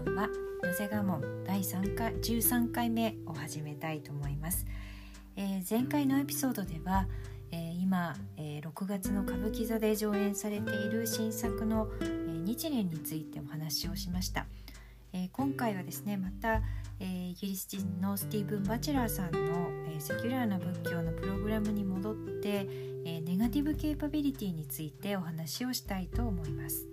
んはヨゼガモン第3回13回目を始めたいと思います、えー、前回のエピソードでは、えー、今、えー、6月の歌舞伎座で上演されている新作の、え、日蓮についてお話をしました、え、今回はですねまた、え、イギリス人のスティーブン・バチェラーさんの、え、セキュラーな仏教のプログラムに戻って、え、ネガティブケーパビリティについてお話をしたいと思います。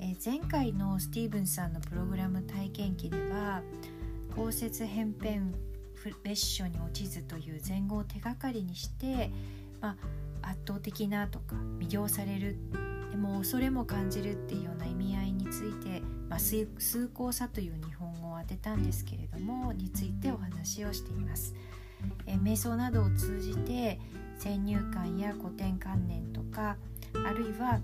え前回のスティーブンさんのプログラム体験記では公設扁扁別所に落ちずという前後を手がかりにして、まあ、圧倒的なとか魅了されるでも恐れも感じるっていうような意味合いについて、まあ、崇高さという日本語を当てたんですけれどもについてお話をしています。え瞑想などを通じて先入観や古典観念とかあるいは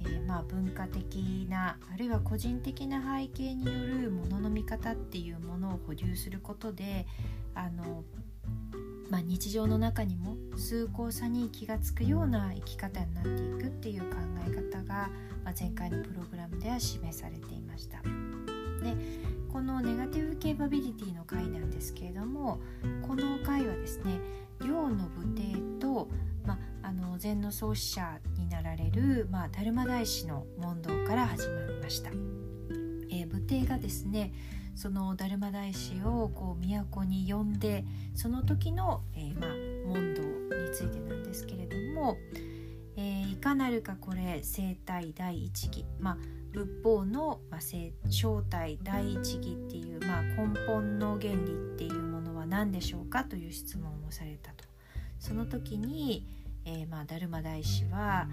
えー、まあ文化的なあるいは個人的な背景によるものの見方っていうものを保留することであの、まあ、日常の中にも崇高さに気が付くような生き方になっていくっていう考え方が、まあ、前回のプログラムでは示されていました。でこのネガティブケーパビリティの回なんですけれどもこの回はですね量の武帝と、あ、の禅の創始者になられる、まあ、ダルマ大師の問答から始まりました。えー、武帝がですねそのダルマ大師をこう都に呼んでその時の、えー、まあ、問答についてなんですけれども、えー、いかなるかこれ生体第一義、まあ、仏法の、まあ、正体第一義っていう、まあ、根本の原理っていうものは何でしょうかという質問をされたと。その時に、えー、まあ、ダルマ大師は、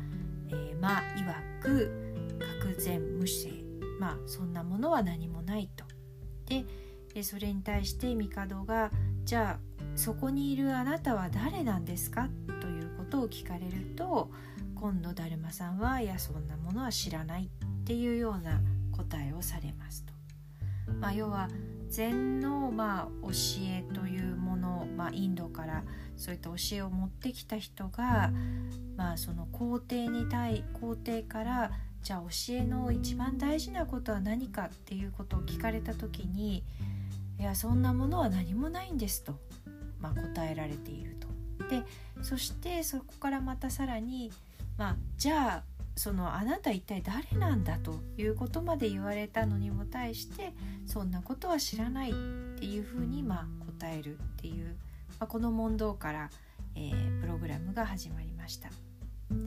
えー、まあ曰く格然無性まあそんなものは何もないと。でそれに対して帝がじゃあそこにいるあなたは誰なんですか？ということを聞かれると今度だるまさんはいやそんなものは知らないっていうような答えをされますと。まあ、要は禅のまあ教えというもの、まあ、インドからそういった教えを持ってきた人が、まあ、その皇帝に対皇帝からじゃあ教えの一番大事なことは何かっていうことを聞かれた時にいやそんなものは何もないんですと、まあ、答えられていると。でそしてそこからまたさらに、まあ、じゃあそのあなた一体誰なんだということまで言われたのにも対してそんなことは知らないっていうふうにまあ答えるっていう、まあ、この問答から、えー、プログラムが始まりました。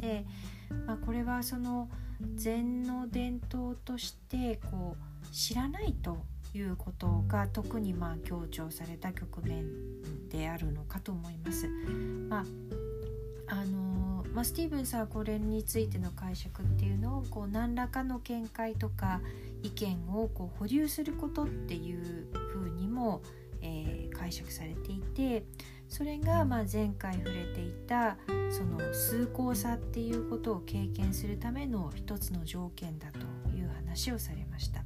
で、まあ、これはその禅の伝統としてこう知らないということが特にまあ強調された局面であるのかと思います。まああのまあ、スティーブンさんはこれについての解釈っていうのをこう何らかの見解とか意見をこう保留することっていうふうにも、えー、解釈されていてそれがまあ前回触れていたその崇高さっていうことを経験するための一つの条件だという話をされました。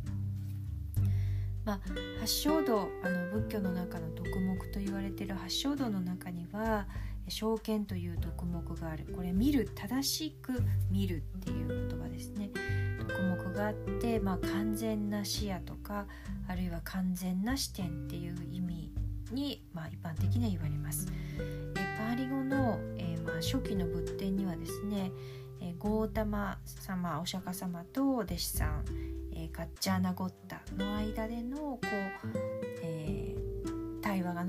まあ、八正道あの仏教の中の徳目と言われている八正道の中には証券という徳目があるこれ見る正しく見るっていう言葉ですね徳目があって、まあ、完全な視野とかあるいは完全な視点っていう意味に、まあ、一般的には言われます。えパーリ語の、えー、まあ、初期の仏典にはですね、えー、ゴータマ様お釈迦様と弟子さん、えー、ガッチャーナゴッタの間でのこう、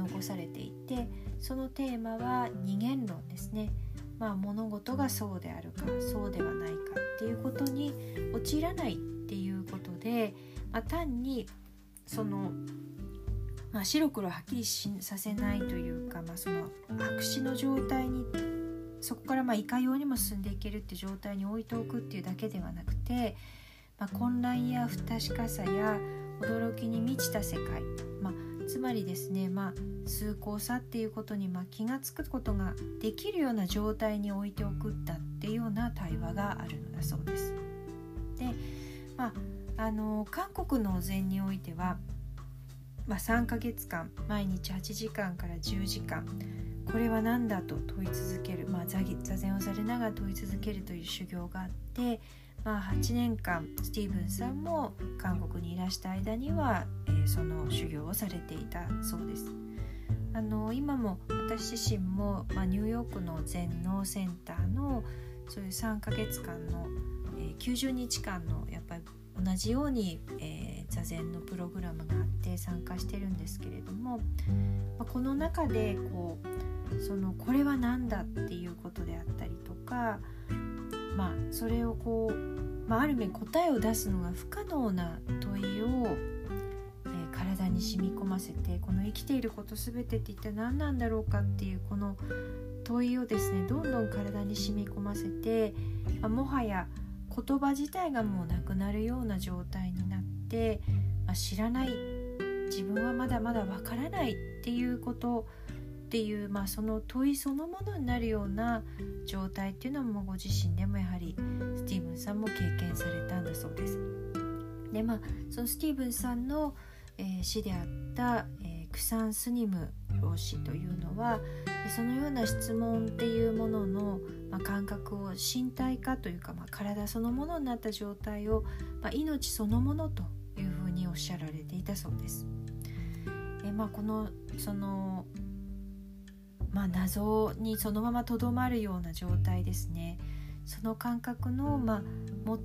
残されていてそのテーマは二元論ですね。まあ、物事がそうであるかそうではないかっていうことに陥らないっていうことで、まあ、単にそのまあ、白黒はっきりさせないというか、まあ、その白紙の状態にそこからまあいかようにも進んでいけるって状態に置いておくっていうだけではなくて、まあ、混乱や不確かさや驚きに満ちた世界、まあ、つまりですね、まあ、崇高さっていうことにまあ気が付くことができるような状態に置いておくったっていうような対話があるのだそうです。で、まあ、あの韓国のお禅においてはまあ、3ヶ月間毎日8時間から10時間これは何だと問い続ける、まあ、座禅をされながら問い続けるという修行があって、まあ、8年間スティーブンさんも韓国にいらした間には、えー、その修行をされていたそうです。あの今も私自身も、まあ、ニューヨークの全農センターのそういう3ヶ月間の、えー、90日間のやっぱり同じように、えー、座禅のプログラムがあって参加してるんですけれども、まあ、この中でこうそのこれは何だっていうことであったりとか、まあ、それをこう、まあ、ある面答えを出すのが不可能な問いをえ体に染み込ませてこの生きていること全てって一体何なんだろうかっていうこの問いをですねどんどん体に染み込ませて、まあ、もはや言葉自体がもうなくなるような状態になって、まあ、知らない自分はまだまだわからないっていうことっていう、まあ、その問いそのものになるような状態っていうのもご自身でもやはりスティーブンさんも経験されたんだそうです。でまあそのスティーブンさんのえー、師であった、えー、クサン・スニム老師というのはそのような質問っていうものの、まあ、感覚を身体化というか、まあ、体そのものになった状態を、まあ、命そのものというふうにおっしゃられていたそうです。えまあ、このそのまあ、謎にそのままとどまるような状態ですねその感覚の、まあ、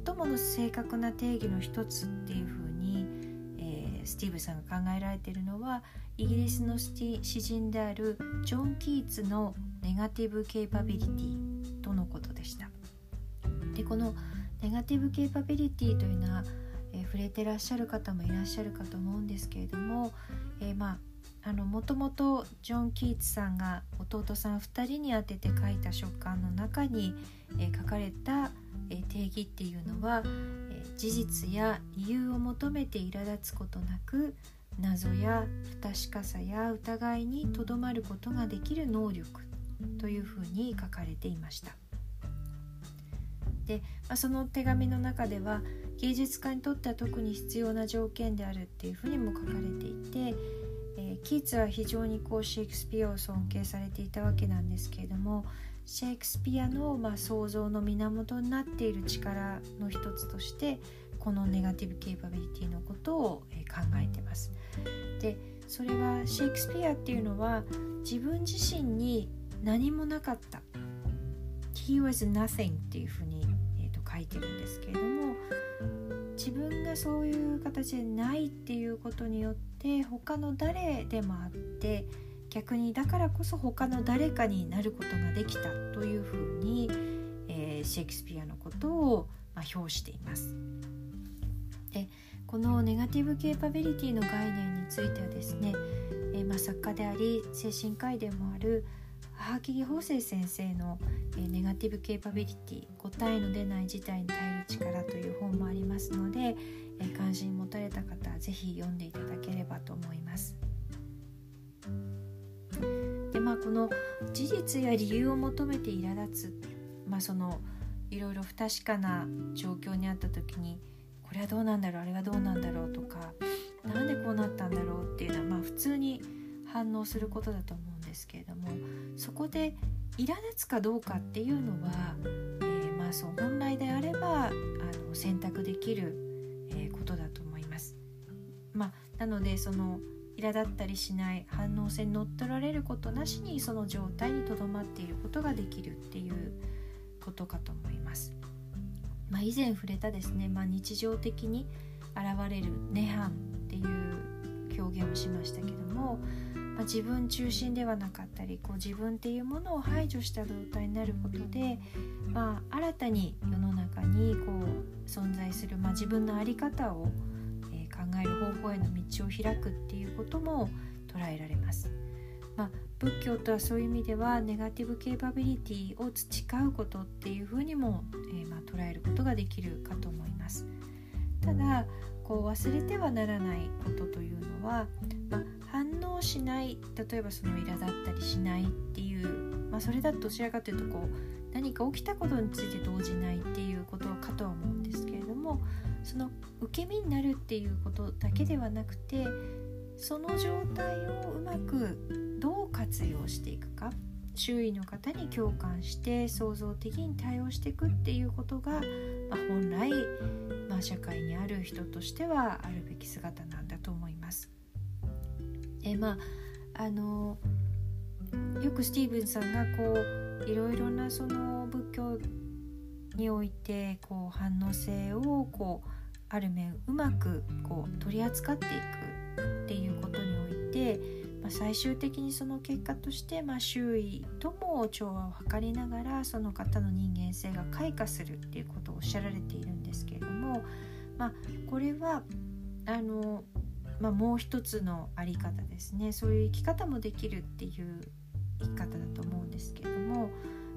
最もの正確な定義の一つっていうふうに、えースティーブさんが考えられているのはイギリスの詩人であるジョン・キーツのネガティブ・ケイパビリティとのことでした。でこのネガティブ・ケイパビリティというのは、えー、触れてらっしゃる方もいらっしゃるかと思うんですけれども、えー、まああのもともとジョン・キーツさんが弟さん2人に宛てて書いた書簡の中に、えー、書かれた、えー、定義っていうのは、え事実や理由を求めて苛立つことなく謎や不確かさや疑いにとどまることができる能力というふうに書かれていました。で、まあ、その手紙の中では芸術家にとっては特に必要な条件であるっていうふうにも書かれていて、えー、キーツは非常にこうシェイクスピアを尊敬されていたわけなんですけれどもシェイクスピアの、まあ、創造の源になっている力の一つとしてこのネガティブ・ケイパビリティのことを、え考えてます。でそれはシェイクスピアっていうのは自分自身に何もなかった He was nothing っていうふうに、えーと、書いてるんですけれども自分がそういう形でないっていうことによってで他の誰でもあって逆にだからこそ他の誰かになることができたというふうに、えー、シェイクスピアのことを、まあ、表しています。でこのネガティブ・ケーパビリティの概念についてはですね、えー、まあ、作家であり精神科医でもある母木法生先生の、えー、ネガティブ・ケーパビリティ答えの出ない事態に耐える力という本もありますので、え、関心持たれた方は是非読んでいただければと思います。でまあこの事実や理由を求めて苛立つ、まあ、そのいろいろ不確かな状況にあった時にこれはどうなんだろうあれはどうなんだろうとかなんでこうなったんだろうっていうのはまあ普通に反応することだと思うんですけれどもそこで苛立つかどうかっていうのは、えー、まあそう本来であればあの選択できる、えー、ことだと思います。まあ、なのでその苛立ったりしない反応性に乗っ取られることなしにその状態にとどまっていることができるっていうことかと思います。まあ、以前触れたですね、まあ、日常的に現れる「涅槃」っていう表現をしましたけども、まあ、自分中心ではなかったりこう自分っていうものを排除した状態になることで、まあ、新たに世の中にこう存在する、まあ、自分の在り方をえ考える方法への道を開くっていうことも捉えられます。まあ、仏教とはそういう意味ではネガティブケーパビリティを培うことっていうふうにも、えー、ま、捉えることができるかと思います。ただこう忘れてはならないことというのは、まあ、反応しない例えばその苛立ったりしないっていう、まあ、それだとどちらかというとこう何か起きたことについて動じないっていうことかとは思うんですけれどもその受け身になるっていうことだけではなくてその状態をうまくどう活用していくか周囲の方に共感して創造的に対応していくっていうことが、まあ、本来、まあ、社会にある人としてはあるべき姿なんだと思います。えまああのよくスティーブンさんがこういろいろなその仏教においてこう反応性をこうある面うまくこう取り扱っていくっていうことにおいて、まあ、最終的にその結果として、まあ、周囲とも調和を図りながらその方の人間性が開花するっていうことをおっしゃられているんですけれども、まあ、これはあの、まあ、もう一つの在り方ですね。そういう生き方もできるっていう生き方だと思うんですけれども、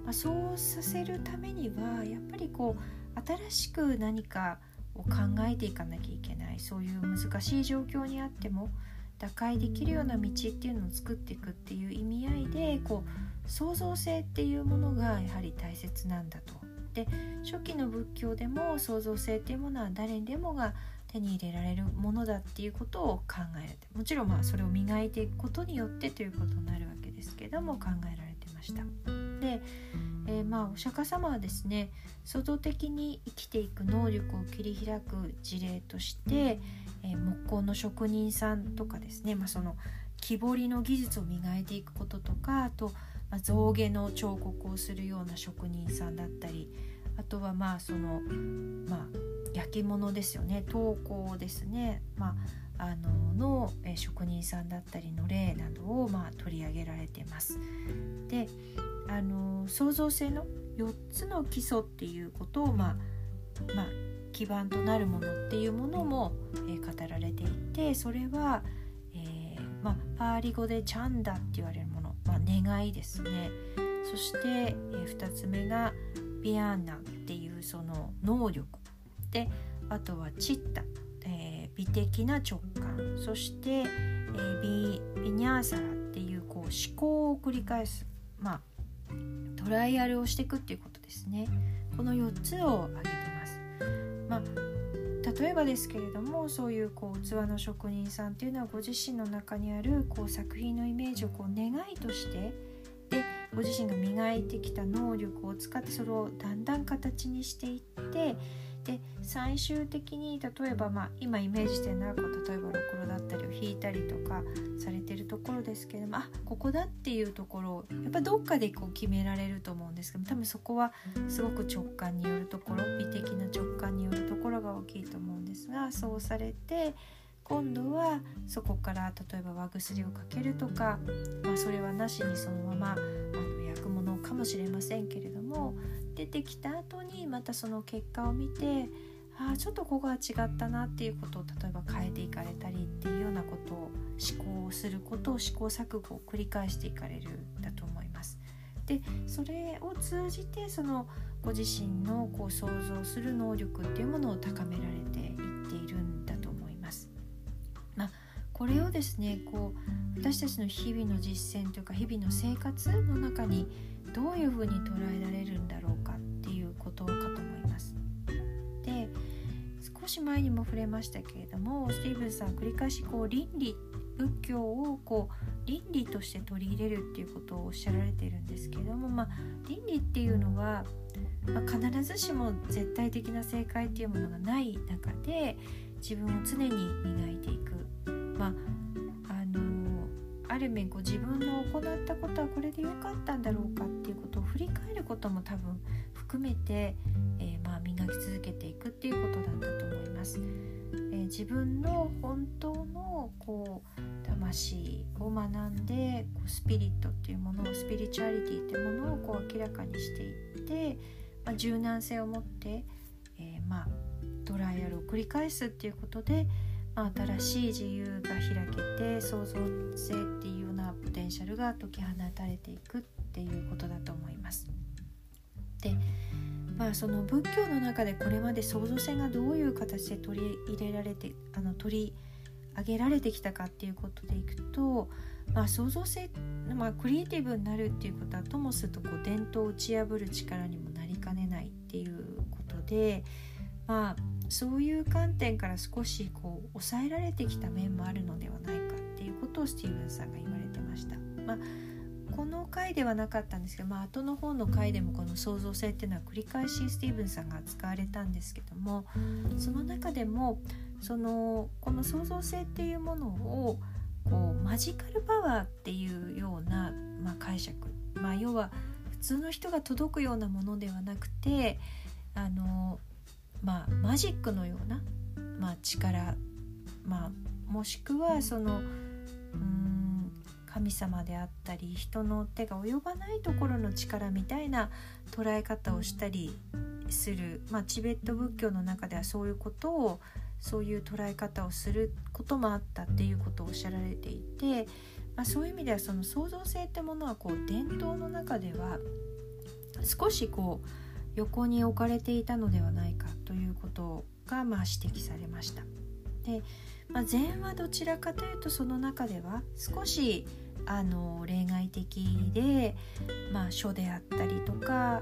まあ、そうさせるためにはやっぱりこう新しく何かを考えていかなきゃいけない。そういう難しい状況にあっても打開できるような道っていうのを作っていくっていう意味合いでこう創造性っていうものがやはり大切なんだと。で初期の仏教でも創造性っていうものは誰にでもが手に入れられるものだっていうことを考えられてもちろんまあそれを磨いていくことによってということになるわけですけども考えられてました。でえー、まあお釈迦様はですね創造的に生きていく能力を切り開く事例として、木工の職人さんとかですね、まあ、その木彫りの技術を磨いていくこととかあと、象牙の彫刻をするような職人さんだったりあとはまあそのまあ焼き物ですよね。陶工ですね、まあ、あのの、職人さんだったりの例などを、ま、取り上げられてます。であの創造性の4つの基礎っていうことを、まあまあ、基盤となるものっていうものも、えー、語られていてそれは、えー、まあ、パーリ語でチャンダって言われるもの、まあ、願いですね。そして、えー、2つ目がビアンナっていうその能力。であとはチッタ、え美的な直感。そして、えビビニャーサラっていうこう思考を繰り返す。まあトライアルをしていくっていうことですね。この4つを挙げまあ例えばですけれどもそういうこう器の職人さんっていうのはご自身の中にあるこう作品のイメージをこう願いとしてでご自身が磨いてきた能力を使ってそれをだんだん形にしていってで最終的に例えば、まあ、今イメージしてるのは例えばろくろだったりを引いたりとかされてるところですけどもあここだっていうところをやっぱどっかでこう決められると思うんですけど多分そこはすごく直感によるところ美的な直感によるところが大きいと思うんですがそうされて今度はそこから例えば和薬をかけるとか、まあ、それはなしにそのままあの焼くものかもしれませんけれども出てきた後にまたその結果を見てああちょっとここが違ったなっていうことを例えば変えていかれたりっていうようなことを思考することを試行錯誤を繰り返していかれるだと思います。でそれを通じてそのご自身のこう想像する能力っていうものを高められていっているんだと思います。まあ、これをですねこう私たちの日々の実践というか日々の生活の中にどういうふうに捉えられるんだろうかっていうことかと思います。で少し前にも触れましたけれどもスティーブンさん繰り返しこう倫理仏教をこう倫理として取り入れるっていうことをおっしゃられているんですけれども、まあ、倫理っていうのは、まあ、必ずしも絶対的な正解っていうものがない中で自分を常に磨いていく、まあ、ある面こう自分の行ったことはこれで良かったんだろうかって振り返ることも多分含めて、えー、まあ、磨き続けていくっていうことだったと思います。えー、自分の本当のこう魂を学んでこうスピリットっていうものをスピリチュアリティっていうものをこう明らかにしていって、まあ、柔軟性を持って、えー、まあ、トライアルを繰り返すっていうことでま新しい自由が開けて創造性っていうようなポテンシャルが解き放たれていくってていうことだと思います。でまあその仏教の中でこれまで創造性がどういう形で取り入れられてあの取り上げられてきたかっていうことでいくと、まあ、創造性、まあ、クリエイティブになるっていうことはともするとこう伝統を打ち破る力にもなりかねないっていうことでまあそういう観点から少しこう抑えられてきた面もあるのではないかっていうことをスティーブンさんが言われてました。まあこの回ではなかったんですけど、まあ後の方の回でもこの創造性っていうのは繰り返しスティーブンさんが扱われたんですけどもその中でもそのこの創造性っていうものをこうマジカルパワーっていうような、まあ、解釈、まあ、要は普通の人が届くようなものではなくてあの、まあ、マジックのような、まあ、力、まあ、もしくはそのうん神様であったり人の手が及ばないところの力みたいな捉え方をしたりする、まあ、チベット仏教の中ではそういうことをそういう捉え方をすることもあったっていうことをおっしゃられていて、まあ、そういう意味ではその創造性ってものはこう伝統の中では少しこう横に置かれていたのではないかということがまあ指摘されました。で、まあ、禅はどちらかというとその中では少しあの例外的で、まあ、書であったりとか、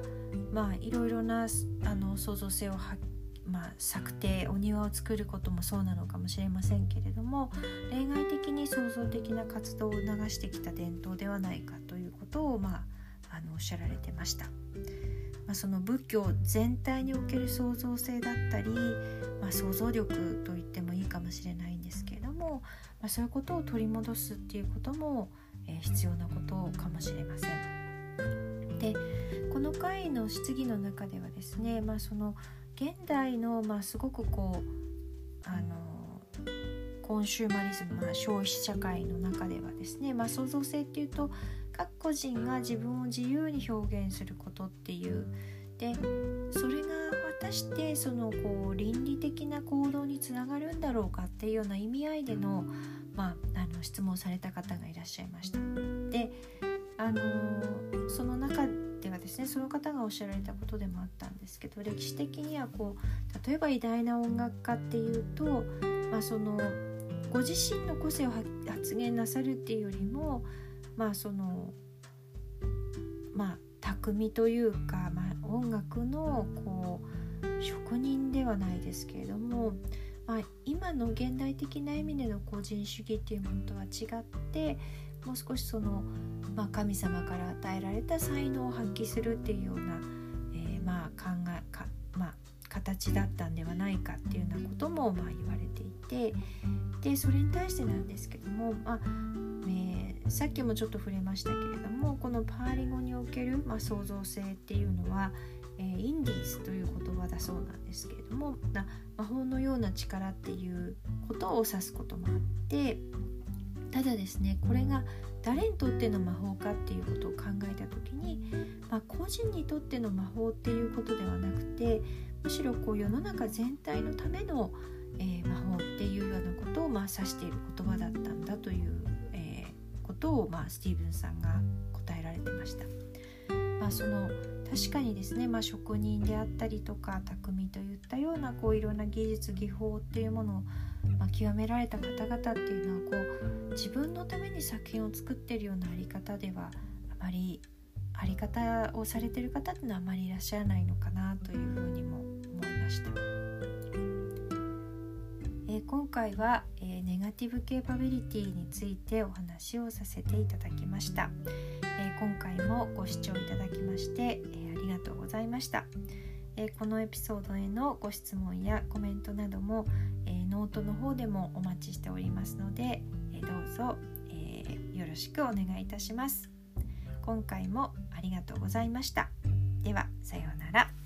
まあ、いろいろなあの創造性を発まあ、策定お庭を作ることもそうなのかもしれませんけれども例外的に創造的な活動を促してきた伝統ではないかということを、まあ、あのおっしゃられてました。まあ、その仏教全体における創造性だったり、まあ、想像力と言ってもいいかもしれないんですけれども、まあ、そういうことを取り戻すっていうことも、必要なことかもしれません。でこの回の質疑の中ではですね、まあ、その現代の、まあ、すごくこうあのコンシューマリズム、まあ、消費社会の中ではですね、まあ、創造性っていうと各個人が自分を自由に表現することっていうでそれしてそのこう倫理的な行動につながるんだろうかっていうような意味合いでの,、まあ、あの質問された方がいらっしゃいました。であのその中ではですねその方がおっしゃられたことでもあったんですけど歴史的にはこう例えば偉大な音楽家っていうと、まあ、そのご自身の個性を発言なさるっていうよりもまあそのまあ匠というか、まあ、音楽のこう職人ではないですけれども、まあ、今の現代的な意味での個人主義っていうものとは違ってもう少しその、まあ、神様から与えられた才能を発揮するっていうような、えー、まあ考えか、まあ、形だったんではないかっていうようなこともまあ言われていてでそれに対してなんですけども、まあえー、さっきもちょっと触れましたけれどもこのパーリ語における、まあ、創造性っていうのは、えー、インディーズという言葉だそうなんですけれども魔法のような力っていうことを指すこともあってただですねこれが誰にとっての魔法かっていうことを考えた時に、まあ、個人にとっての魔法っていうことではなくてむしろこう世の中全体のための、えー、魔法っていうようなことをまあ指している言葉だったんだという、えー、ことを、まあ、スティーブンさんが答えられてました。まあ、その確かにですね、まあ、職人であったりとか匠といったようなこういろんな技術技法っていうものをまあ、極められた方々っていうのはこう自分のために作品を作ってるようなあり方ではあまりあり方をされてる方っていうのはあまりいらっしゃらないのかなというふうにも思いました。えー、今回は、えー、ネガティブケーパビリティについてお話をさせていただきました。今回もご視聴いただきまして、えありがとうございました。えこのエピソードへのご質問やコメントなども、えノートの方でもお待ちしておりますので、えどうぞ、えよろしくお願いいたします。今回もありがとうございました。では、さようなら。